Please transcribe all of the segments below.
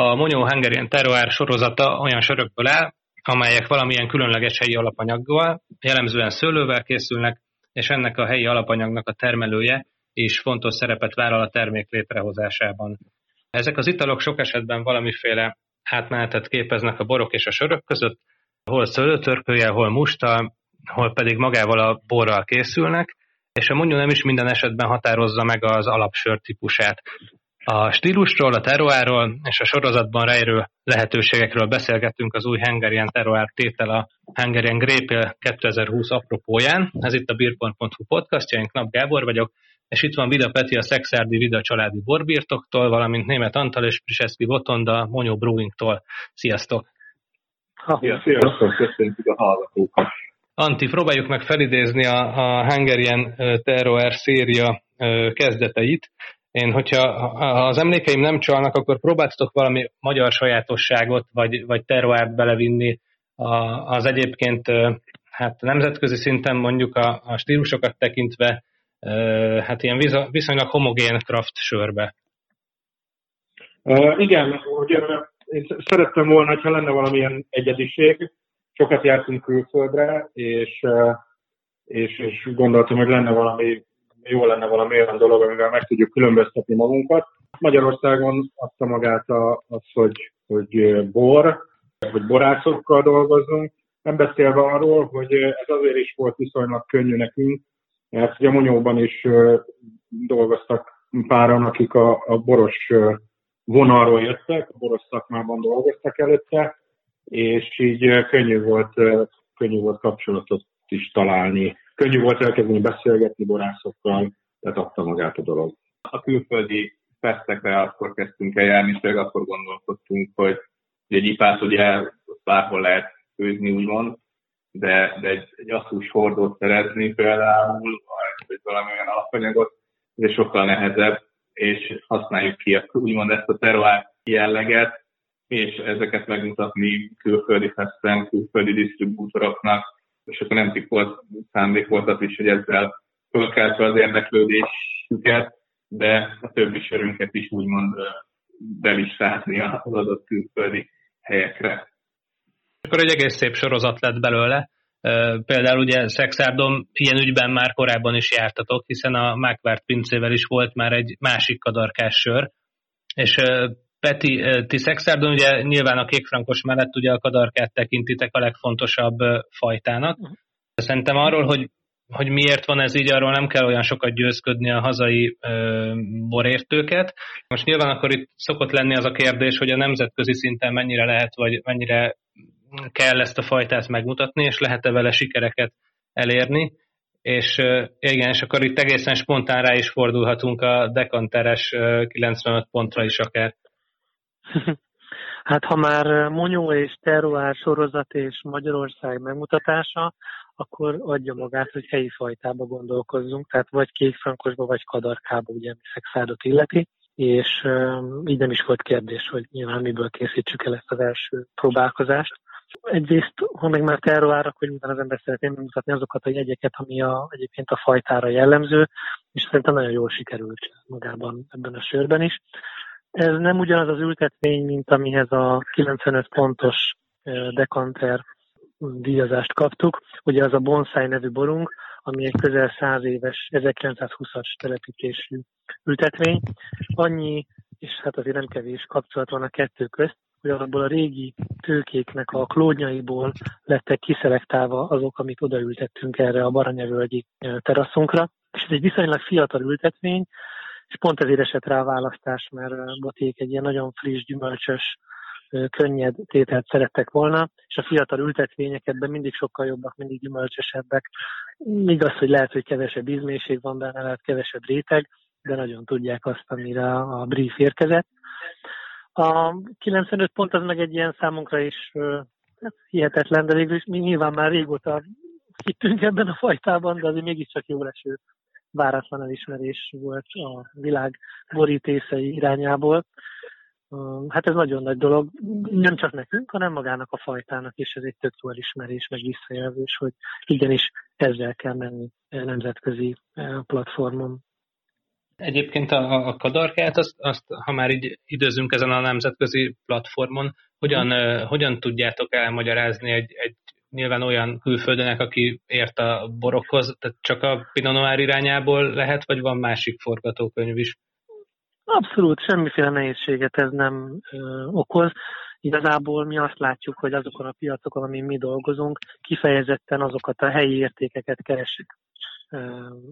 A Monyó Hungarian Terroir sorozata olyan sörökből áll, amelyek valamilyen különleges helyi alapanyaggal, jellemzően szőlővel készülnek, és ennek a helyi alapanyagnak a termelője is fontos szerepet vállal a termék létrehozásában. Ezek az italok sok esetben valamiféle átmenetet képeznek a borok és a sörök között, hol szőlőtörpőjel, hol mustal, hol pedig magával a borral készülnek, és a mondja nem is minden esetben határozza meg az alapsör típusát. A stílusról, a teroáról és a sorozatban rejlő lehetőségekről beszélgettünk az új Hungarian Terroir tétel a Hungarian Grapel 2020 apropóján. Ez itt a beer.hu podcastja, én Knap Gábor vagyok, és itt van Vida Peti a Szexárdi Vida családi borbirtoktól, valamint német Antal és Priseszki Botonda Monyó Brewingtól. Sziasztok! Ja, sziasztok, köszönjük a hallgatókat! Anti, próbáljuk meg felidézni a, a Hungarian Terror széria kezdeteit. Én, hogyha az emlékeim nem csalnak, akkor próbáltatok valami magyar sajátosságot, vagy, vagy terroárt belevinni az egyébként hát nemzetközi szinten mondjuk a, a stílusokat tekintve hát ilyen viszonylag homogén craft sörbe. Igen, ugye én szerettem volna, ha lenne valamilyen egyediség. Sokat jártunk külföldre, és, és, és gondoltam, hogy lenne valami, jó lenne valami olyan dolog, amivel meg tudjuk különböztetni magunkat. Magyarországon adta magát az, hogy, hogy bor, hogy borászokkal dolgozunk. Nem beszélve arról, hogy ez azért is volt viszonylag könnyű nekünk, mert ugye Monyóban is dolgoztak páran, akik a, a boros vonalról jöttek, a boros szakmában dolgoztak előtte, és így könnyű volt, könnyű volt kapcsolatot is találni. Könnyű volt elkezdeni beszélgetni borászokkal, tehát adta magát a dolog. A külföldi fesztekre akkor kezdtünk el járni, és akkor gondolkodtunk, hogy egy ipát ugye bárhol lehet főzni, úgymond, de, de egy, egy asszus hordót szerezni például, vagy valamilyen alapanyagot, ez sokkal nehezebb, és használjuk ki úgymond ezt a terroár jelleget, és ezeket megmutatni külföldi feszten, külföldi disztribútoroknak, és akkor nem volt szándék volt az is, hogy ezzel fölkeltve az érdeklődésüket, de a többi sörünket is úgymond belistázni az adott külföldi helyekre. Akkor egy egész szép sorozat lett belőle. Például ugye Szexárdom ilyen ügyben már korábban is jártatok, hiszen a Mákvárt pincével is volt már egy másik kadarkás sör, és Peti, ti Szexárdon ugye nyilván a kékfrankos mellett ugye a kadarkát tekintitek a legfontosabb fajtának. Uh-huh. Szerintem arról, hogy, hogy miért van ez így, arról nem kell olyan sokat győzködni a hazai ö, borértőket. Most nyilván akkor itt szokott lenni az a kérdés, hogy a nemzetközi szinten mennyire lehet, vagy mennyire kell ezt a fajtát megmutatni, és lehet-e vele sikereket elérni. És igen, és akkor itt egészen spontán rá is fordulhatunk a dekanteres 95 pontra is akár. Hát ha már Monyó és Terroár sorozat és Magyarország megmutatása, akkor adja magát, hogy helyi fajtába gondolkozzunk, tehát vagy kékfrankosba, vagy kadarkába, ugye, ami szexádot illeti, és így nem is volt kérdés, hogy nyilván miből készítsük el ezt az első próbálkozást. Egyrészt, ha meg már terroárak, hogy az ember szeretném mutatni azokat a jegyeket, ami a, egyébként a fajtára jellemző, és szerintem nagyon jól sikerült magában ebben a sörben is. Ez nem ugyanaz az ültetmény, mint amihez a 95 pontos dekanter díjazást kaptuk. Ugye az a Bonsai nevű borunk, ami egy közel 100 éves 1920-as telepítésű ültetmény. Annyi, és hát azért nem kevés kapcsolat van a kettő közt, hogy abból a régi tőkéknek a klódnyaiból lettek kiszelektálva azok, amit odaültettünk erre a Baranyavölgyi teraszunkra. És ez egy viszonylag fiatal ültetmény, és pont ezért esett rá a választás, mert Boték egy ilyen nagyon friss, gyümölcsös, könnyed tételt szerettek volna, és a fiatal ültetvények ebben mindig sokkal jobbak, mindig gyümölcsösebbek. Igaz, hogy lehet, hogy kevesebb ízmélység van benne, lehet kevesebb réteg, de nagyon tudják azt, amire a brief érkezett. A 95 pont az meg egy ilyen számunkra is hát, hihetetlen, de végül is mi nyilván már régóta hittünk ebben a fajtában, de azért mégiscsak jó eső váratlan elismerés volt a világ borítészei irányából. Hát ez nagyon nagy dolog, nem csak nekünk, hanem magának a fajtának is, ez egy tök jó elismerés, meg visszajelzés, hogy igenis ezzel kell menni nemzetközi platformon. Egyébként a, a kadarkát, azt, azt, ha már így időzünk ezen a nemzetközi platformon, hogyan, uh, hogyan tudjátok elmagyarázni egy, egy nyilván olyan külföldenek, aki ért a borokhoz, tehát csak a Pinot Noir irányából lehet, vagy van másik forgatókönyv is? Abszolút, semmiféle nehézséget ez nem ö, okoz. Igazából mi azt látjuk, hogy azokon a piacokon, amin mi dolgozunk, kifejezetten azokat a helyi értékeket keresik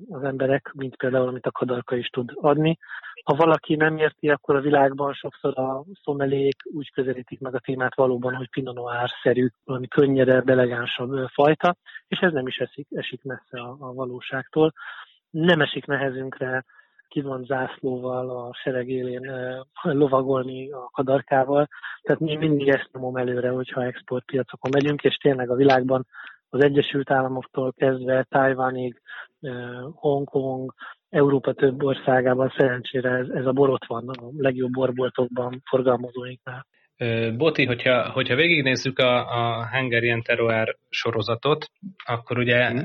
az emberek, mint például, amit a kadarka is tud adni. Ha valaki nem érti, akkor a világban sokszor a szomelék úgy közelítik meg a témát valóban, hogy Pinot Noir-szerű, valami könnyedebb, elegánsabb fajta, és ez nem is esik, esik messze a, a valóságtól. Nem esik nehezünkre ki zászlóval a sereg élén lovagolni a kadarkával. Tehát mi mindig ezt nyomom előre, hogyha exportpiacokon megyünk, és tényleg a világban az Egyesült Államoktól kezdve Tajvanig, Hongkong, Európa több országában szerencsére ez, ez a bor ott van a legjobb borboltokban, forgalmazóinknál. Boti, hogyha, hogyha végignézzük a, a Hungarian Terroir sorozatot, akkor ugye mm.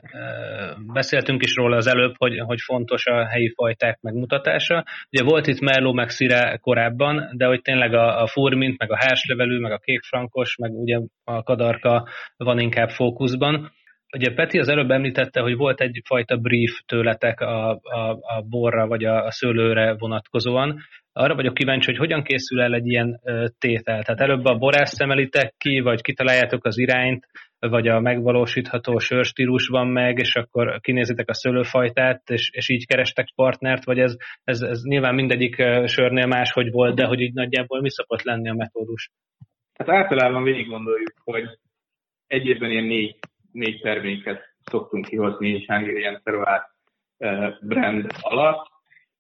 beszéltünk is róla az előbb, hogy, hogy fontos a helyi fajták megmutatása. Ugye volt itt Merlot meg Szire korábban, de hogy tényleg a, a furmint, meg a hárslevelű, meg a kékfrankos, meg ugye a kadarka van inkább fókuszban. Ugye Peti az előbb említette, hogy volt egyfajta brief tőletek a, a, a borra vagy a, a szőlőre vonatkozóan. Arra vagyok kíváncsi, hogy hogyan készül el egy ilyen tétel. Tehát előbb a borász szemelitek ki, vagy kitaláljátok az irányt, vagy a megvalósítható sörstílus van meg, és akkor kinézitek a szőlőfajtát, és, és így kerestek partnert, vagy ez, ez, ez nyilván mindegyik sörnél máshogy volt, de hogy így nagyjából mi szokott lenni a metódus? Hát általában végig gondoljuk, hogy egy évben ilyen négy négy terméket szoktunk kihozni és Hungarian Terroir brand alatt,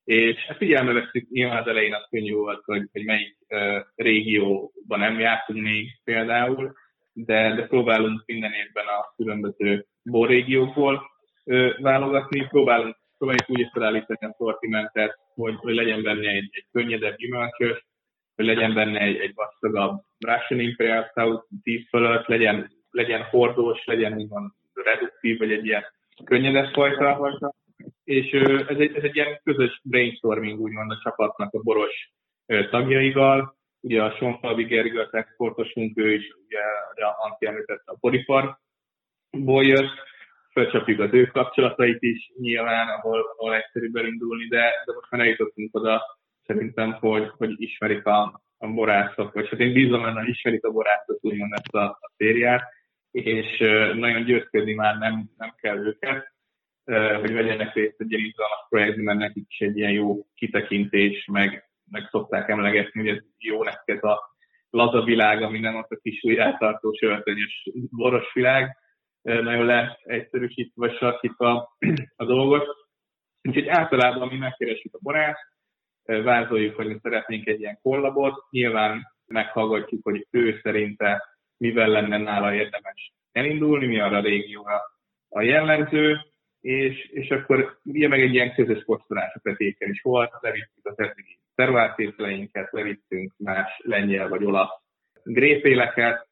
és hát figyelme veszük, nyilván az elején az könnyű volt, hogy, hogy melyik uh, régióban nem jártunk még például, de, de próbálunk minden évben a különböző borrégiókból uh, válogatni, próbálunk, próbáljuk úgy felállítani a sortimentet, hogy, hogy legyen benne egy, egy könnyedebb gyümölcsös, hogy legyen benne egy, egy vastagabb Russian Imperial Stout 10 fölött, legyen legyen hordós, legyen úgymond reduktív, vagy egy ilyen könnyedebb fajta, és ez egy, ez egy ilyen közös brainstorming úgymond a csapatnak a boros tagjaival. Ugye a Sonfalvi Gergő, az exportosunk, ő is ugye, Antti említette a Porifarból jött, fölcsapjuk az ő kapcsolatait is nyilván, ahol, ahol egyszerűbb elindulni, de, de most már eljutottunk oda szerintem, hogy, hogy ismerik a, a borászok, vagy hát én bízom benne, ismerik a borászok úgymond ezt a, a szériát, és nagyon győzködni már nem, nem kell őket, hogy vegyenek részt egy ilyen izgalmas projektben, mert nekik is egy ilyen jó kitekintés, meg, meg szokták emlegetni, hogy ez jó neked a laza világ, ami nem az a kis új eltartó sörtönyös boros világ, nagyon leegyszerűsítve vagy sarkítva a dolgot. Úgyhogy általában mi megkeresjük a borát, vázoljuk, hogy mi szeretnénk egy ilyen kollabot, nyilván meghallgatjuk, hogy ő szerinte mivel lenne nála érdemes elindulni, mi arra a régióra a jellemző, és, és akkor ugye meg egy ilyen közös kóstolás a petéken is volt, levittük az eddigi tervártételeinket, levittünk más lengyel vagy olasz grépéleket,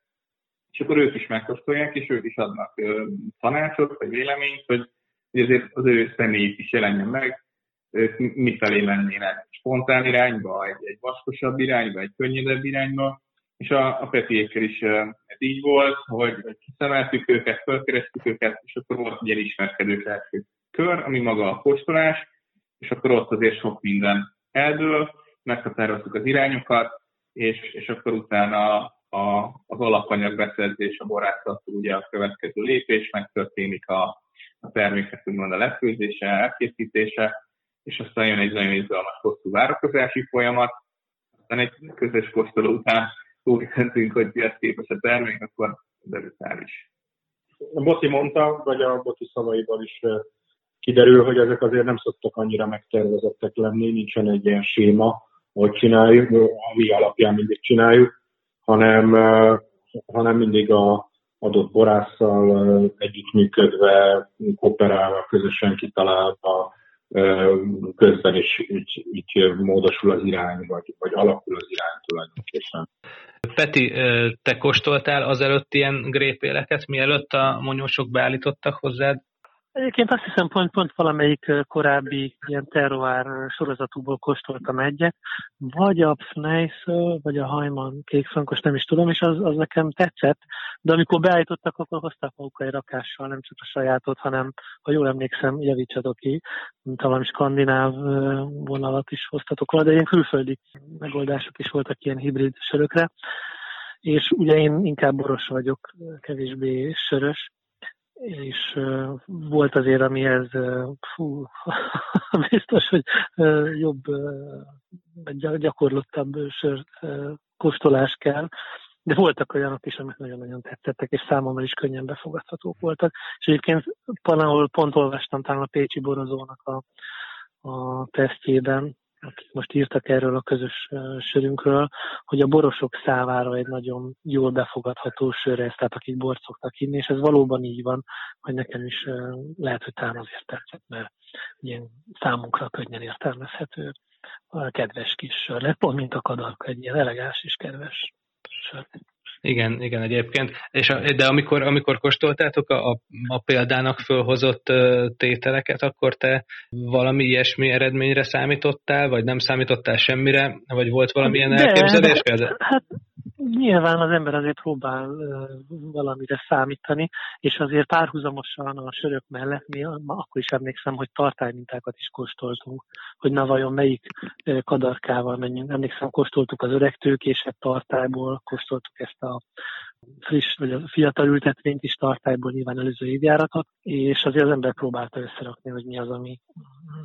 és akkor ők is megkóstolják, és ők is adnak ö, tanácsot, vagy véleményt, hogy, hogy azért az ő személyét is jelenjen meg, ők mifelé mennének. Spontán irányba, egy, egy vaskosabb irányba, egy könnyedebb irányba, és a, a Petiékkel is ez így volt, hogy, kiszemeltük őket, felkerestük őket, és akkor volt egy ilyen ismerkedők első kör, ami maga a kóstolás, és akkor ott azért sok minden eldől, meghatároztuk az irányokat, és, és akkor utána a, az alapanyag beszerzés a borászatról ugye a következő lépés, megtörténik a, a termékek úgymond a lefőzése, elkészítése, és aztán jön egy nagyon izgalmas hosszú várakozási folyamat, aztán egy közös kóstoló után úgy döntünk, hogy képes a termék, akkor is. A Boti mondta, vagy a Boti szavaival is kiderül, hogy ezek azért nem szoktak annyira megtervezettek lenni, nincsen egy ilyen séma, hogy csináljuk, ami alapján mindig csináljuk, hanem, hanem mindig a adott borásszal együttműködve, kooperálva, közösen kitalálva, közben is így, így módosul az irány, vagy, vagy alakul az irány tulajdonképpen. Peti, te kóstoltál azelőtt ilyen grépéleket, mielőtt a monyósok beállítottak hozzád? Egyébként azt hiszem pont, pont valamelyik korábbi ilyen terroár sorozatúból kóstoltam egyet, vagy a Pfneissel, vagy a Hajman kékfrankos, nem is tudom, és az, az nekem tetszett, de amikor beállítottak, akkor hoztak magukkal egy rakással, nem csak a sajátot, hanem, ha jól emlékszem, javítsatok ki, mint valami skandináv vonalat is hoztatok volna, de ilyen külföldi megoldások is voltak ilyen hibrid sörökre, és ugye én inkább boros vagyok, kevésbé sörös, és uh, volt azért, amihez uh, fú, biztos, hogy uh, jobb, uh, gyakorlottabb sör kóstolás kell, de voltak olyanok is, amik nagyon-nagyon tetszettek, és számomra is könnyen befogadhatók voltak. És egyébként pont, pont olvastam talán a Pécsi Borozónak a, a tesztjében, akik most írtak erről a közös sörünkről, hogy a borosok számára egy nagyon jól befogadható sör ez, tehát akik bort szoktak inni, és ez valóban így van, hogy nekem is lehet, hogy talán azért tetszett, mert ilyen számunkra könnyen értelmezhető, kedves kis sör lett, pont mint a kadarka, egy ilyen elegáns és kedves sör. Igen, igen, egyébként. És a, de amikor, amikor kóstoltátok a, a, a példának fölhozott tételeket, akkor te valami ilyesmi eredményre számítottál, vagy nem számítottál semmire, vagy volt valamilyen de, elképzelés? De, hát nyilván az ember azért próbál valamire számítani, és azért párhuzamosan a sörök mellett mi akkor is emlékszem, hogy tartálymintákat is kóstoltunk, hogy na vajon melyik kadarkával menjünk. Emlékszem, kóstoltuk az öreg tőkésebb tartályból, kóstoltuk ezt a friss, vagy a fiatal ültetvényt is tartályból nyilván előző évjáratot, és azért az ember próbálta összerakni, hogy mi az, ami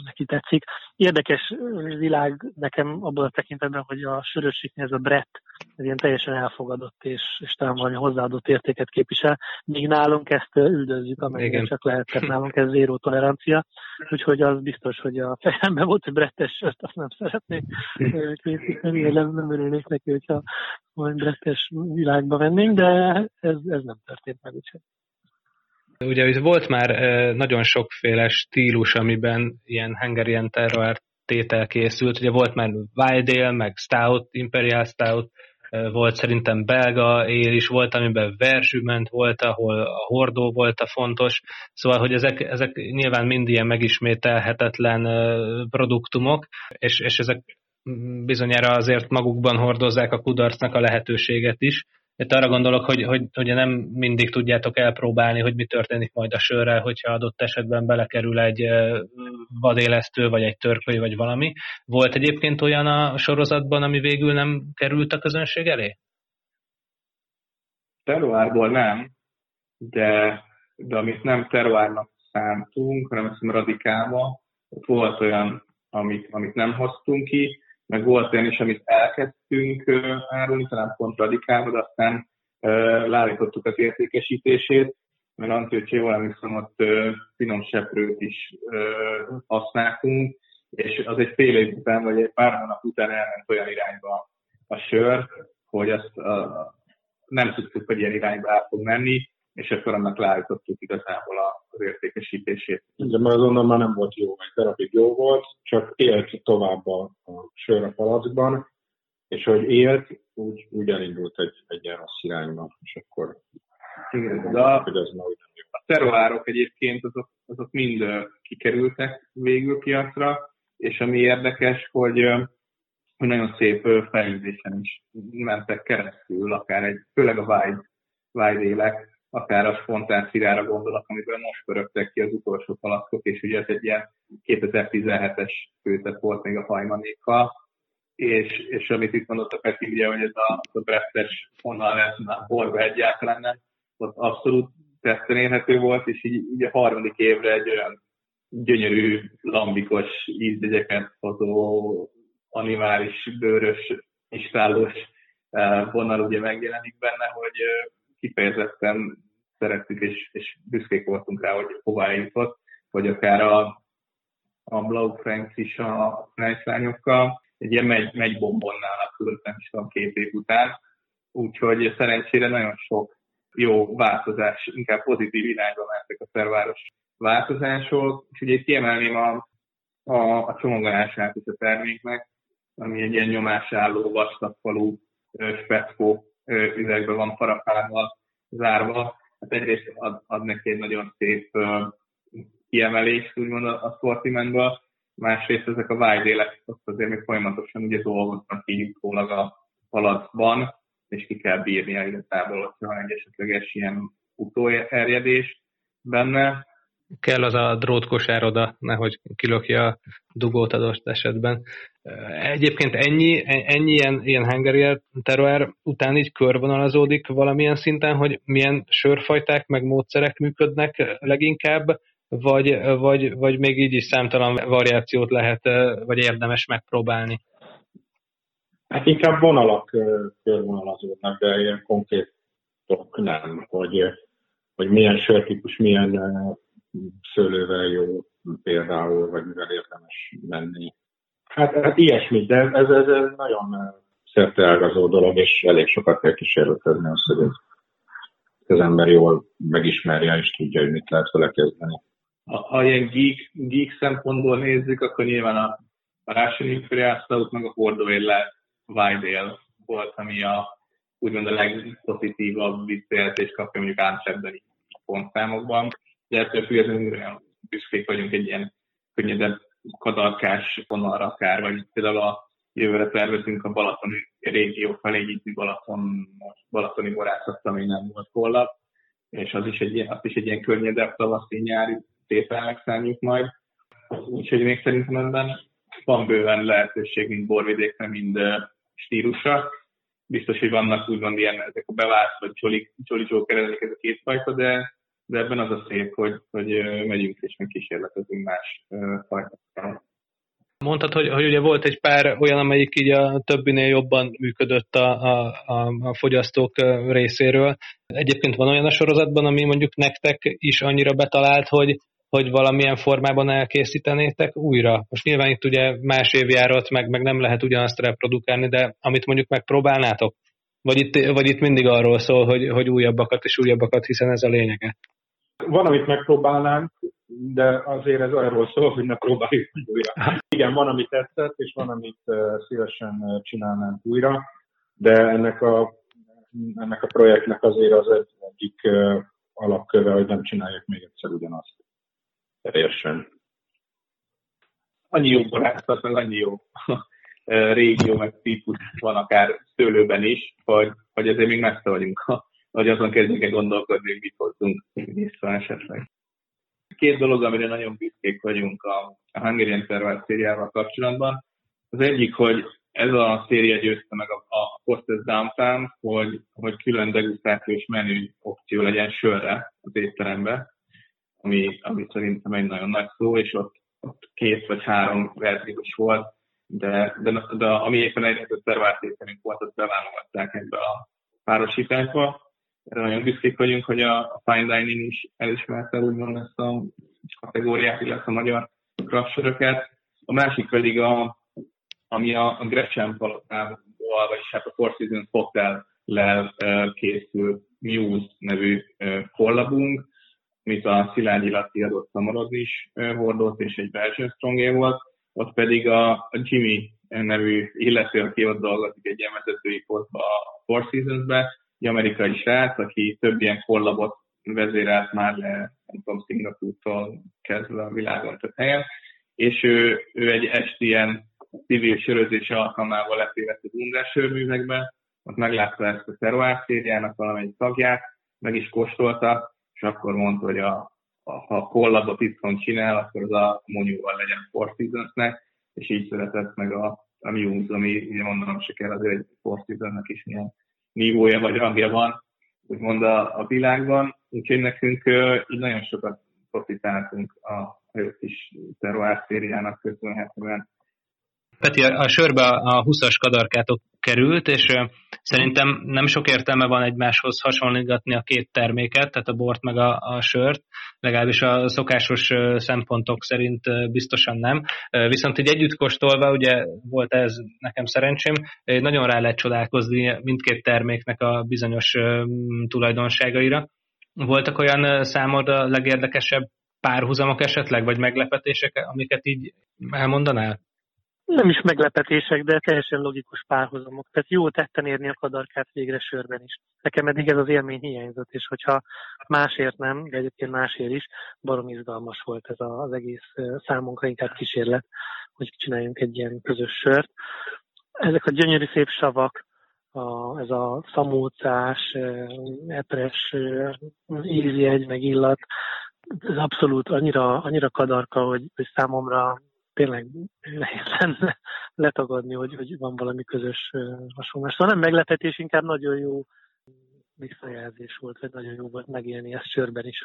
neki tetszik. Érdekes világ nekem abban a tekintetben, hogy a sörösségnél ez a brett, ez ilyen teljesen elfogadott, és, és talán valami hozzáadott értéket képvisel, míg nálunk ezt üldözzük, amennyire csak lehet, tehát nálunk ez zéró tolerancia, úgyhogy az biztos, hogy a fejemben volt, hogy brettes sört, azt nem szeretnék készíteni, nem, nem örülnék neki, hogyha majd brettes világba vennénk, de ez, ez nem történt meg úgyhogy. Ugye volt már nagyon sokféle stílus, amiben ilyen Hungarian Terror tétel készült. Ugye volt már Wild meg Stout, Imperial Stout, volt szerintem belga él is, volt, amiben versüment volt, ahol a hordó volt a fontos, szóval, hogy ezek, ezek nyilván mind ilyen megismételhetetlen produktumok, és, és ezek bizonyára azért magukban hordozzák a kudarcnak a lehetőséget is, itt arra gondolok, hogy, hogy, hogy nem mindig tudjátok elpróbálni, hogy mi történik majd a sörrel, hogyha adott esetben belekerül egy vadélesztő, vagy egy törpöly, vagy valami. Volt egyébként olyan a sorozatban, ami végül nem került a közönség elé? Terroárból nem, de, de amit nem terroárnak szántunk, hanem azt radikálva, ott volt olyan, amit, amit nem hoztunk ki, meg volt olyan is, amit elkezdtünk árulni, talán pont radikálva, de aztán leállítottuk az értékesítését, mert Antőcsé emlékszem, ott finom seprőt is használtunk, és az egy fél év után, vagy egy pár hónap után elment olyan irányba a sör, hogy azt a, nem tudtuk, hogy ilyen irányba el fog menni, és akkor annak leállítottuk igazából az értékesítését. Igen, mert azonnal már nem volt jó, egy darabig jó volt, csak élt tovább a, a sör a palackban, és hogy élt, úgy, úgy elindult egy, egy ilyen rossz irányba, és akkor igen, de a, hogy ez a terroárok egyébként azok, azok mind kikerültek végül piacra, és ami érdekes, hogy, hogy nagyon szép fejlődésen is mentek keresztül, akár egy, főleg a wide, wide élek, akár a spontán szirára gondolok, amiből most pörögtek ki az utolsó palackok, és ugye ez egy ilyen 2017-es főzet volt még a hajmanékkal, és, és amit itt mondott a Peti, ugye, hogy ez a, a Brettes honnan lesz a borba egyáltalán nem, ott abszolút tetten érhető volt, és így, így a harmadik évre egy olyan gyönyörű, lambikos ízjegyeket hozó, animális, bőrös, istállós eh, vonal ugye megjelenik benne, hogy eh, kifejezetten szerettük és, és büszkék voltunk rá, hogy hová jutott, vagy akár a, a Blau Franks is a lányokkal, egy ilyen megy, megy bombonnál a nem is tudom, két év után. Úgyhogy szerencsére nagyon sok jó változás, inkább pozitív irányba mentek a szerváros változások, és ugye kiemelném a, a, a csomagolását is a terméknek, ami egy ilyen nyomásálló vastagfalú speckó üvegbe van parafával zárva. Hát egyrészt ad, ad neki egy nagyon szép kiemelést úgymond a, a szortimentből, másrészt ezek a vágydélek azt azért még folyamatosan ugye dolgoznak így utólag a palacban, és ki kell bírnia igazából, hogyha esetleges ilyen utóerjedés benne. Kell az a drótkosár oda, nehogy kilökje a dugót adott esetben. Egyébként ennyi, ennyi ilyen, ilyen Hungarian terror után így körvonalazódik valamilyen szinten, hogy milyen sörfajták meg módszerek működnek leginkább, vagy, vagy, vagy még így is számtalan variációt lehet, vagy érdemes megpróbálni? Hát inkább vonalak körvonalazódnak, de ilyen konkrétok nem, hogy, hogy milyen sörtípus, milyen szőlővel jó például, vagy mivel érdemes menni. Hát, hát ilyesmi, de ez, ez, ez nagyon szerteágazó dolog, és elég sokat kell kísérletezni azt, hogy az ember jól megismerje, és tudja, hogy mit lehet vele kezdeni. Ha, ha ilyen geek, geek szempontból nézzük, akkor nyilván a, a Russian Imperial Stout meg a Hordóéle Vidale volt, ami a úgymond a legpozitívabb visszajelzést kapja mondjuk Antwerpben pontszámokban. De ettől függetlenül büszkék vagyunk egy ilyen könnyedebb kadarkás vonalra akár, vagy például a jövőre tervezünk a Balatoni régió felé, így Balaton, Balatoni borászat, ami nem volt kollap, és az is egy, az is egy ilyen könnyedebb tavaszi nyári tételnek számít majd. Úgyhogy még szerintem ebben van bőven lehetőség, mind borvidékre, mind stílusra. Biztos, hogy vannak úgymond ilyen ezek a bevált, vagy csoli, csoli ez a két fajta, de de ebben az a szép, hogy, hogy megyünk és meg kísérletezünk más fajtákkal. Mondtad, hogy, hogy ugye volt egy pár olyan, amelyik így a többinél jobban működött a, a, a, a fogyasztók részéről. Egyébként van olyan a sorozatban, ami mondjuk nektek is annyira betalált, hogy, hogy valamilyen formában elkészítenétek újra. Most nyilván itt ugye más évjárat, meg, meg nem lehet ugyanazt reprodukálni, de amit mondjuk megpróbálnátok? Vagy itt, vagy itt mindig arról szól, hogy, hogy újabbakat és újabbakat, hiszen ez a lényege? Van, amit megpróbálnánk, de azért ez arról szól, hogy ne próbáljuk újra. Igen, van, amit tetszett, és van, amit szívesen csinálnánk újra, de ennek a, ennek a projektnek azért az egyik alapköve, hogy nem csinálják még egyszer ugyanazt. Teljesen. Annyi jó barátok, meg annyi jó régió, meg típus van akár szőlőben is, hogy, hogy ezért még messze vagyunk, hogy azon kezdjük el gondolkodni, hogy mit hozzunk vissza esetleg. Két dolog, amire nagyon büszkék vagyunk a, a Hungarian Terroir szériával kapcsolatban. Az egyik, hogy ez a széria győzte meg a, a Hostess Downtown, hogy, hogy külön degustációs menü opció legyen sörre az étterembe, ami, ami szerintem egy nagyon nagy szó, és ott, ott két vagy három verziós volt, de, de, de ami éppen egy szervártételünk volt, azt beválogatták ebbe a párosításba. Erre nagyon büszkék vagyunk, hogy a, a fine dining is elismerte úgymond ezt a kategóriát, illetve a magyar kraftsöröket. A másik pedig a, ami a, a Gretchen palotával, vagyis hát a Four Seasons Hotel-lel készül Muse nevű kollabunk, amit a Szilágyi Laci adott szamarodni is hordott, és egy Belgian Strongé volt ott pedig a, Jimmy nevű illető, aki ott dolgozik egy ilyen posztba a Four Seasons-be, egy amerikai srác, aki több ilyen kollabot vezérelt már le, nem tudom, Szingapúrtól kezdve a világon több helyen, és ő, ő egy esti ilyen civil sörözés alkalmával leférett a Dundás sörművekbe, ott meglátta ezt a Teroár szériának valamelyik tagját, meg is kóstolta, és akkor mondta, hogy a, ha a kollabot itthon csinál, akkor az a monyúval legyen Four Seasons-nek, és így született meg a, a Muse, ami ugye mondanom se kell azért egy Four Seasons-nek is milyen nívója vagy rangja van, úgymond a, a világban, úgyhogy nekünk így nagyon sokat profitáltunk a ők is terroár szériának köszönhetően. Peti, a sörbe a 20-as kadarkátok került, és szerintem nem sok értelme van egymáshoz hasonlítgatni a két terméket, tehát a bort meg a, a sört, legalábbis a szokásos szempontok szerint biztosan nem. Viszont így együtt kóstolva, ugye volt ez nekem szerencsém, nagyon rá lehet csodálkozni mindkét terméknek a bizonyos tulajdonságaira. Voltak olyan számod a legérdekesebb párhuzamok esetleg, vagy meglepetések, amiket így elmondanál? Nem is meglepetések, de teljesen logikus párhuzamok. Tehát jó tetten érni a kadarkát végre sörben is. Nekem eddig ez az élmény hiányzott, és hogyha másért nem, de egyébként másért is, barom izgalmas volt ez az egész számunkra inkább kísérlet, hogy csináljunk egy ilyen közös sört. Ezek a gyönyörű szép savak, a, ez a szamócás, epres ízjegy, meg illat, ez abszolút annyira, annyira kadarka, hogy, hogy számomra tényleg nehéz lenne letagadni, hogy, hogy van valami közös hasonlás. Szóval nem meglepetés, inkább nagyon jó visszajelzés volt, vagy nagyon jó volt megélni ezt sörben is,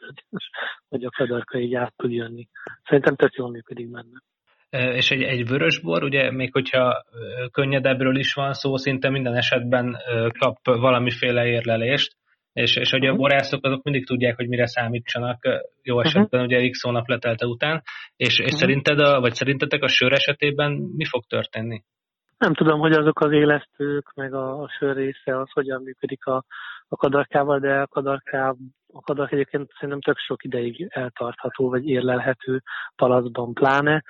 hogy a kadarka így át tud jönni. Szerintem tök jól működik benne. És egy, egy vörösbor, ugye még hogyha könnyedebbről is van szó, szinte minden esetben kap valamiféle érlelést, és, és hogy a borászok azok mindig tudják, hogy mire számítsanak jó esetben, uh-huh. ugye x hónap letelte után, és, és uh-huh. szerinted, a, vagy szerintetek a sör esetében mi fog történni? Nem tudom, hogy azok az élesztők, meg a, a sör része, az hogyan működik a, a kadarkával, de a kadarká, a kadark egyébként szerintem tök sok ideig eltartható, vagy érlelhető palacban pláne.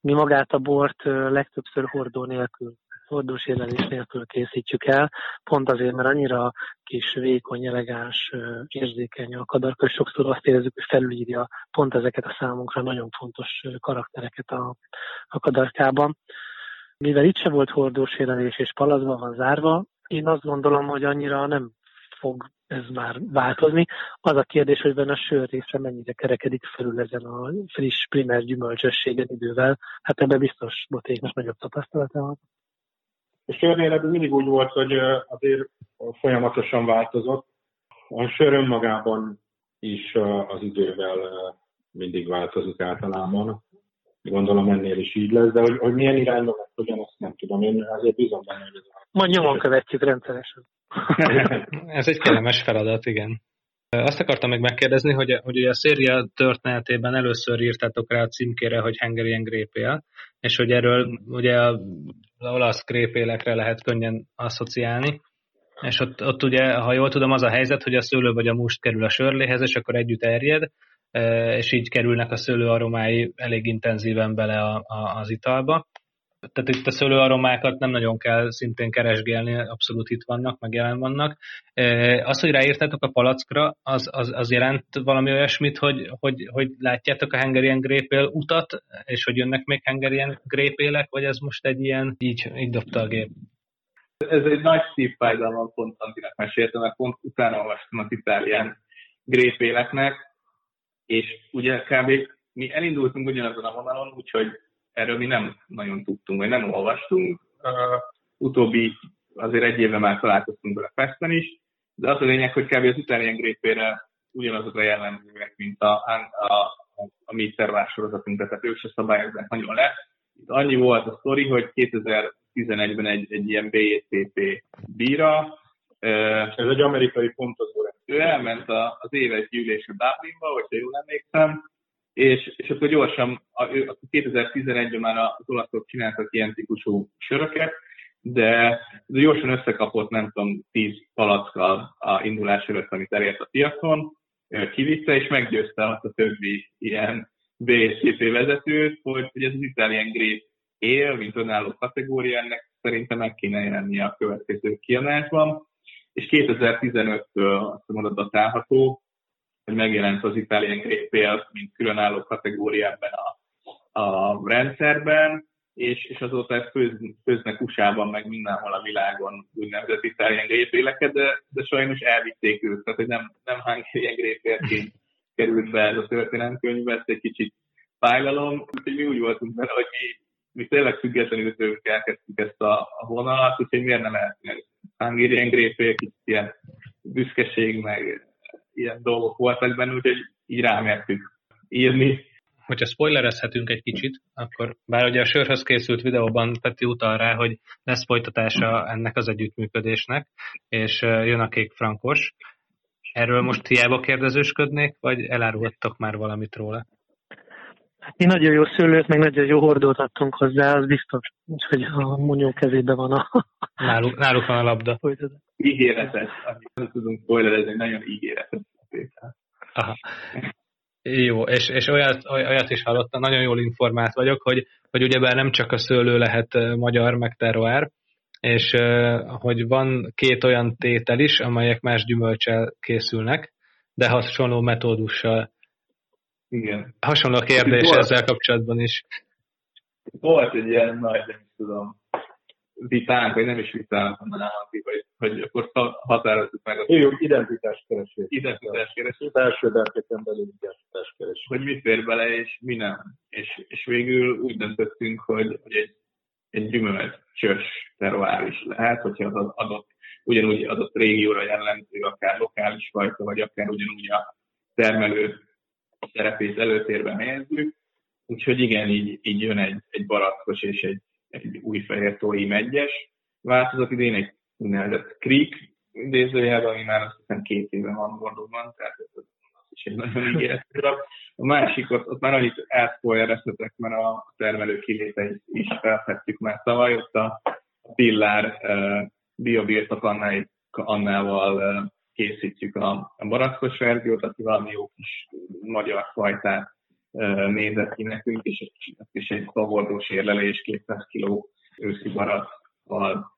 Mi magát a bort legtöbbször hordó nélkül hordós érlelés nélkül készítjük el, pont azért, mert annyira kis, vékony, elegáns, érzékeny a kadarka, és sokszor azt érezzük, hogy felülírja pont ezeket a számunkra nagyon fontos karaktereket a, a kadarkában. Mivel itt se volt hordós érlelés és palazban van zárva, én azt gondolom, hogy annyira nem fog ez már változni. Az a kérdés, hogy benne a sör része mennyire kerekedik felül ezen a friss, primer gyümölcsösségen idővel. Hát ebben biztos botéknak nagyobb tapasztalata van. És sörnél mindig úgy volt, hogy azért folyamatosan változott. A sör önmagában is az idővel mindig változik általában. Gondolom ennél is így lesz, de hogy, hogy milyen irányba lesz, hogyan azt nem tudom. Én azért bízom benne, hogy ez a... Majd nyomon követjük rendszeresen. ez egy kellemes feladat, igen. Azt akartam még megkérdezni, hogy, hogy a széria történetében először írtátok rá a címkére, hogy Hungarian Grape és hogy erről ugye az olasz grépélekre lehet könnyen asszociálni, és ott, ott ugye, ha jól tudom, az a helyzet, hogy a szőlő vagy a must kerül a sörléhez, és akkor együtt erjed, és így kerülnek a szőlő aromái elég intenzíven bele a, a, az italba tehát itt a szőlőaromákat nem nagyon kell szintén keresgélni, abszolút itt vannak, meg jelen vannak. Az, hogy ráírtátok a palackra, az, az, az jelent valami olyasmit, hogy, hogy, hogy látjátok a Hungarian grépél utat, és hogy jönnek még Hungarian grépélek, vagy ez most egy ilyen, így, így dobta a gép? Ez egy nagy szívfájdalom, pont Antinak meséltem, mert pont utána olvastam az itálián grépéleknek, és ugye kb. mi elindultunk ugyanazon a vonalon, úgyhogy erről mi nem nagyon tudtunk, vagy nem olvastunk. Uh, utóbbi azért egy éve már találkoztunk vele Pesten is, de az a lényeg, hogy kb. az Italian Grépére ugyanazok a jellemzőek, mint a, a, a, a mi szervásorozatunk, tehát ők se szabályozzák nagyon le. Itt annyi volt a sztori, hogy 2011-ben egy, egy ilyen BSCP bíra, ez egy amerikai pontozó Ő elment az éves gyűlésre Dublinba, hogyha jól emlékszem, és, és akkor gyorsan, a, 2011-ben már az olaszok csináltak ilyen típusú söröket, de gyorsan összekapott, nem tudom, 10 palackkal a indulás előtt, amit elért a piacon, kivitte, és meggyőzte azt a többi ilyen BSCP vezetőt, hogy, hogy ez az Italian Grape él, mint önálló kategória, ennek szerintem meg kéne jelenni a következő kiadásban. És 2015-től azt mondod datálható, hogy megjelent az Italian Grape mint különálló kategória ebben a, a rendszerben, és, és azóta ezt főz, főznek USA-ban, meg mindenhol a világon úgynevezett Italian Grape de, de sajnos elvitték őt, tehát hogy nem, nem Hungarian Grape került be ez a történelemkönyvbe, ez egy kicsit fájlalom, úgyhogy mi úgy voltunk vele, hogy mi, mi tényleg függetlenül tőlük elkezdtük ezt a, a vonalat, úgyhogy miért nem lehetne Hungarian Grape kicsit ilyen büszkeség, meg ilyen dolgok voltak benne, úgyhogy így rámertük írni. Hogyha spoilerezhetünk egy kicsit, akkor bár ugye a sörhöz készült videóban Peti utal rá, hogy lesz folytatása ennek az együttműködésnek, és jön a kék frankos. Erről most hiába kérdezősködnék, vagy elárultak már valamit róla? Mi nagyon jó szőlőt, meg nagyon jó hordót adtunk hozzá, az biztos, hogy a munyó kezében van a... Náluk, náluk van a labda. Ígéretes, amit nem tudunk spoilerezni, nagyon ígéretes. Aha. Jó, és, és olyat, olyat is hallottam, nagyon jól informált vagyok, hogy, hogy ugyebár nem csak a szőlő lehet magyar, meg terroár, és hogy van két olyan tétel is, amelyek más gyümölcsel készülnek, de hasonló metódussal. Igen. Hasonló kérdés volt, ezzel kapcsolatban is. Volt egy ilyen nagy, nem tudom, vitánk, vagy nem is vitánk, hanem hogy, hogy akkor határozzuk meg a... Jó, identitás keresés. Identitás keresés. Első berkeken belül identitás keresés. Hogy mi fér bele, és mi nem. És, és végül úgy döntöttünk, hogy, hogy egy, egy gyümölcsös terroár is lehet, hogyha az adott, ugyanúgy adott régióra jellemző, akár lokális fajta, vagy akár ugyanúgy a termelő szerepét előtérbe helyezzük. Úgyhogy igen, így, így jön egy, egy barackos és egy egy új fehér tói megyes változat, idén egy úgynevezett Creek idézőjelben, ami már azt hiszem két éve van Gordonban, tehát ez az is egy nagyon ígéretes A másik, ott, ott már annyit elszpoilereztetek, mert a termelő kiléteit is felfedtük már tavaly, ott a Pillár uh, biobirtok Annával uh, készítjük a, a barackos verziót, aki valami jó kis magyar fajtát nézett ki nekünk, és, és egy szavordós érlelés 200 kg őszi barakkal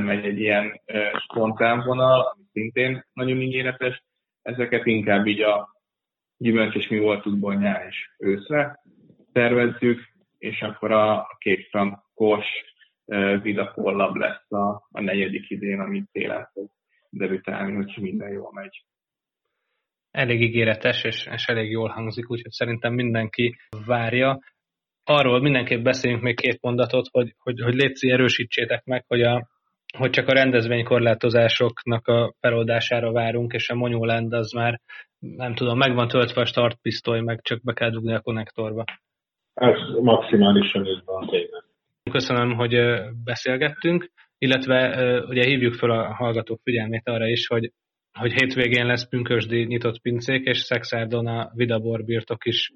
megy egy ilyen spontán vonal, ami szintén nagyon ígéretes. Ezeket inkább így a gyümölcs és mi voltukból nyár és őszre tervezzük, és akkor a két frankos vidakollab lesz a, a negyedik idén, amit télen fog debütálni, hogy minden jól megy elég ígéretes, és, és elég jól hangzik, úgyhogy szerintem mindenki várja. Arról mindenképp beszéljünk még két mondatot, hogy, hogy, hogy létszi erősítsétek meg, hogy, a, hogy csak a rendezvénykorlátozásoknak a feloldására várunk, és a Monyóland az már, nem tudom, meg van töltve a startpisztoly, meg csak be kell dugni a konnektorba. Ez maximálisan így van, Köszönöm, hogy beszélgettünk, illetve ugye hívjuk fel a hallgatók figyelmét arra is, hogy hogy hétvégén lesz pünkösdi nyitott pincék, és Szexárdon a Vidabor birtok is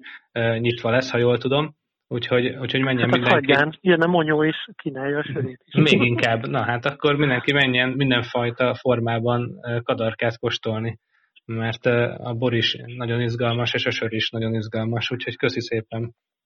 nyitva lesz, ha jól tudom. Úgyhogy, úgyhogy menjen hát mindenki. Hagyján, jön a monyó is, kínálja a sörét is. Még inkább. Na hát akkor mindenki menjen mindenfajta formában kadarkát kóstolni, mert a bor is nagyon izgalmas, és a sör is nagyon izgalmas, úgyhogy köszi szépen.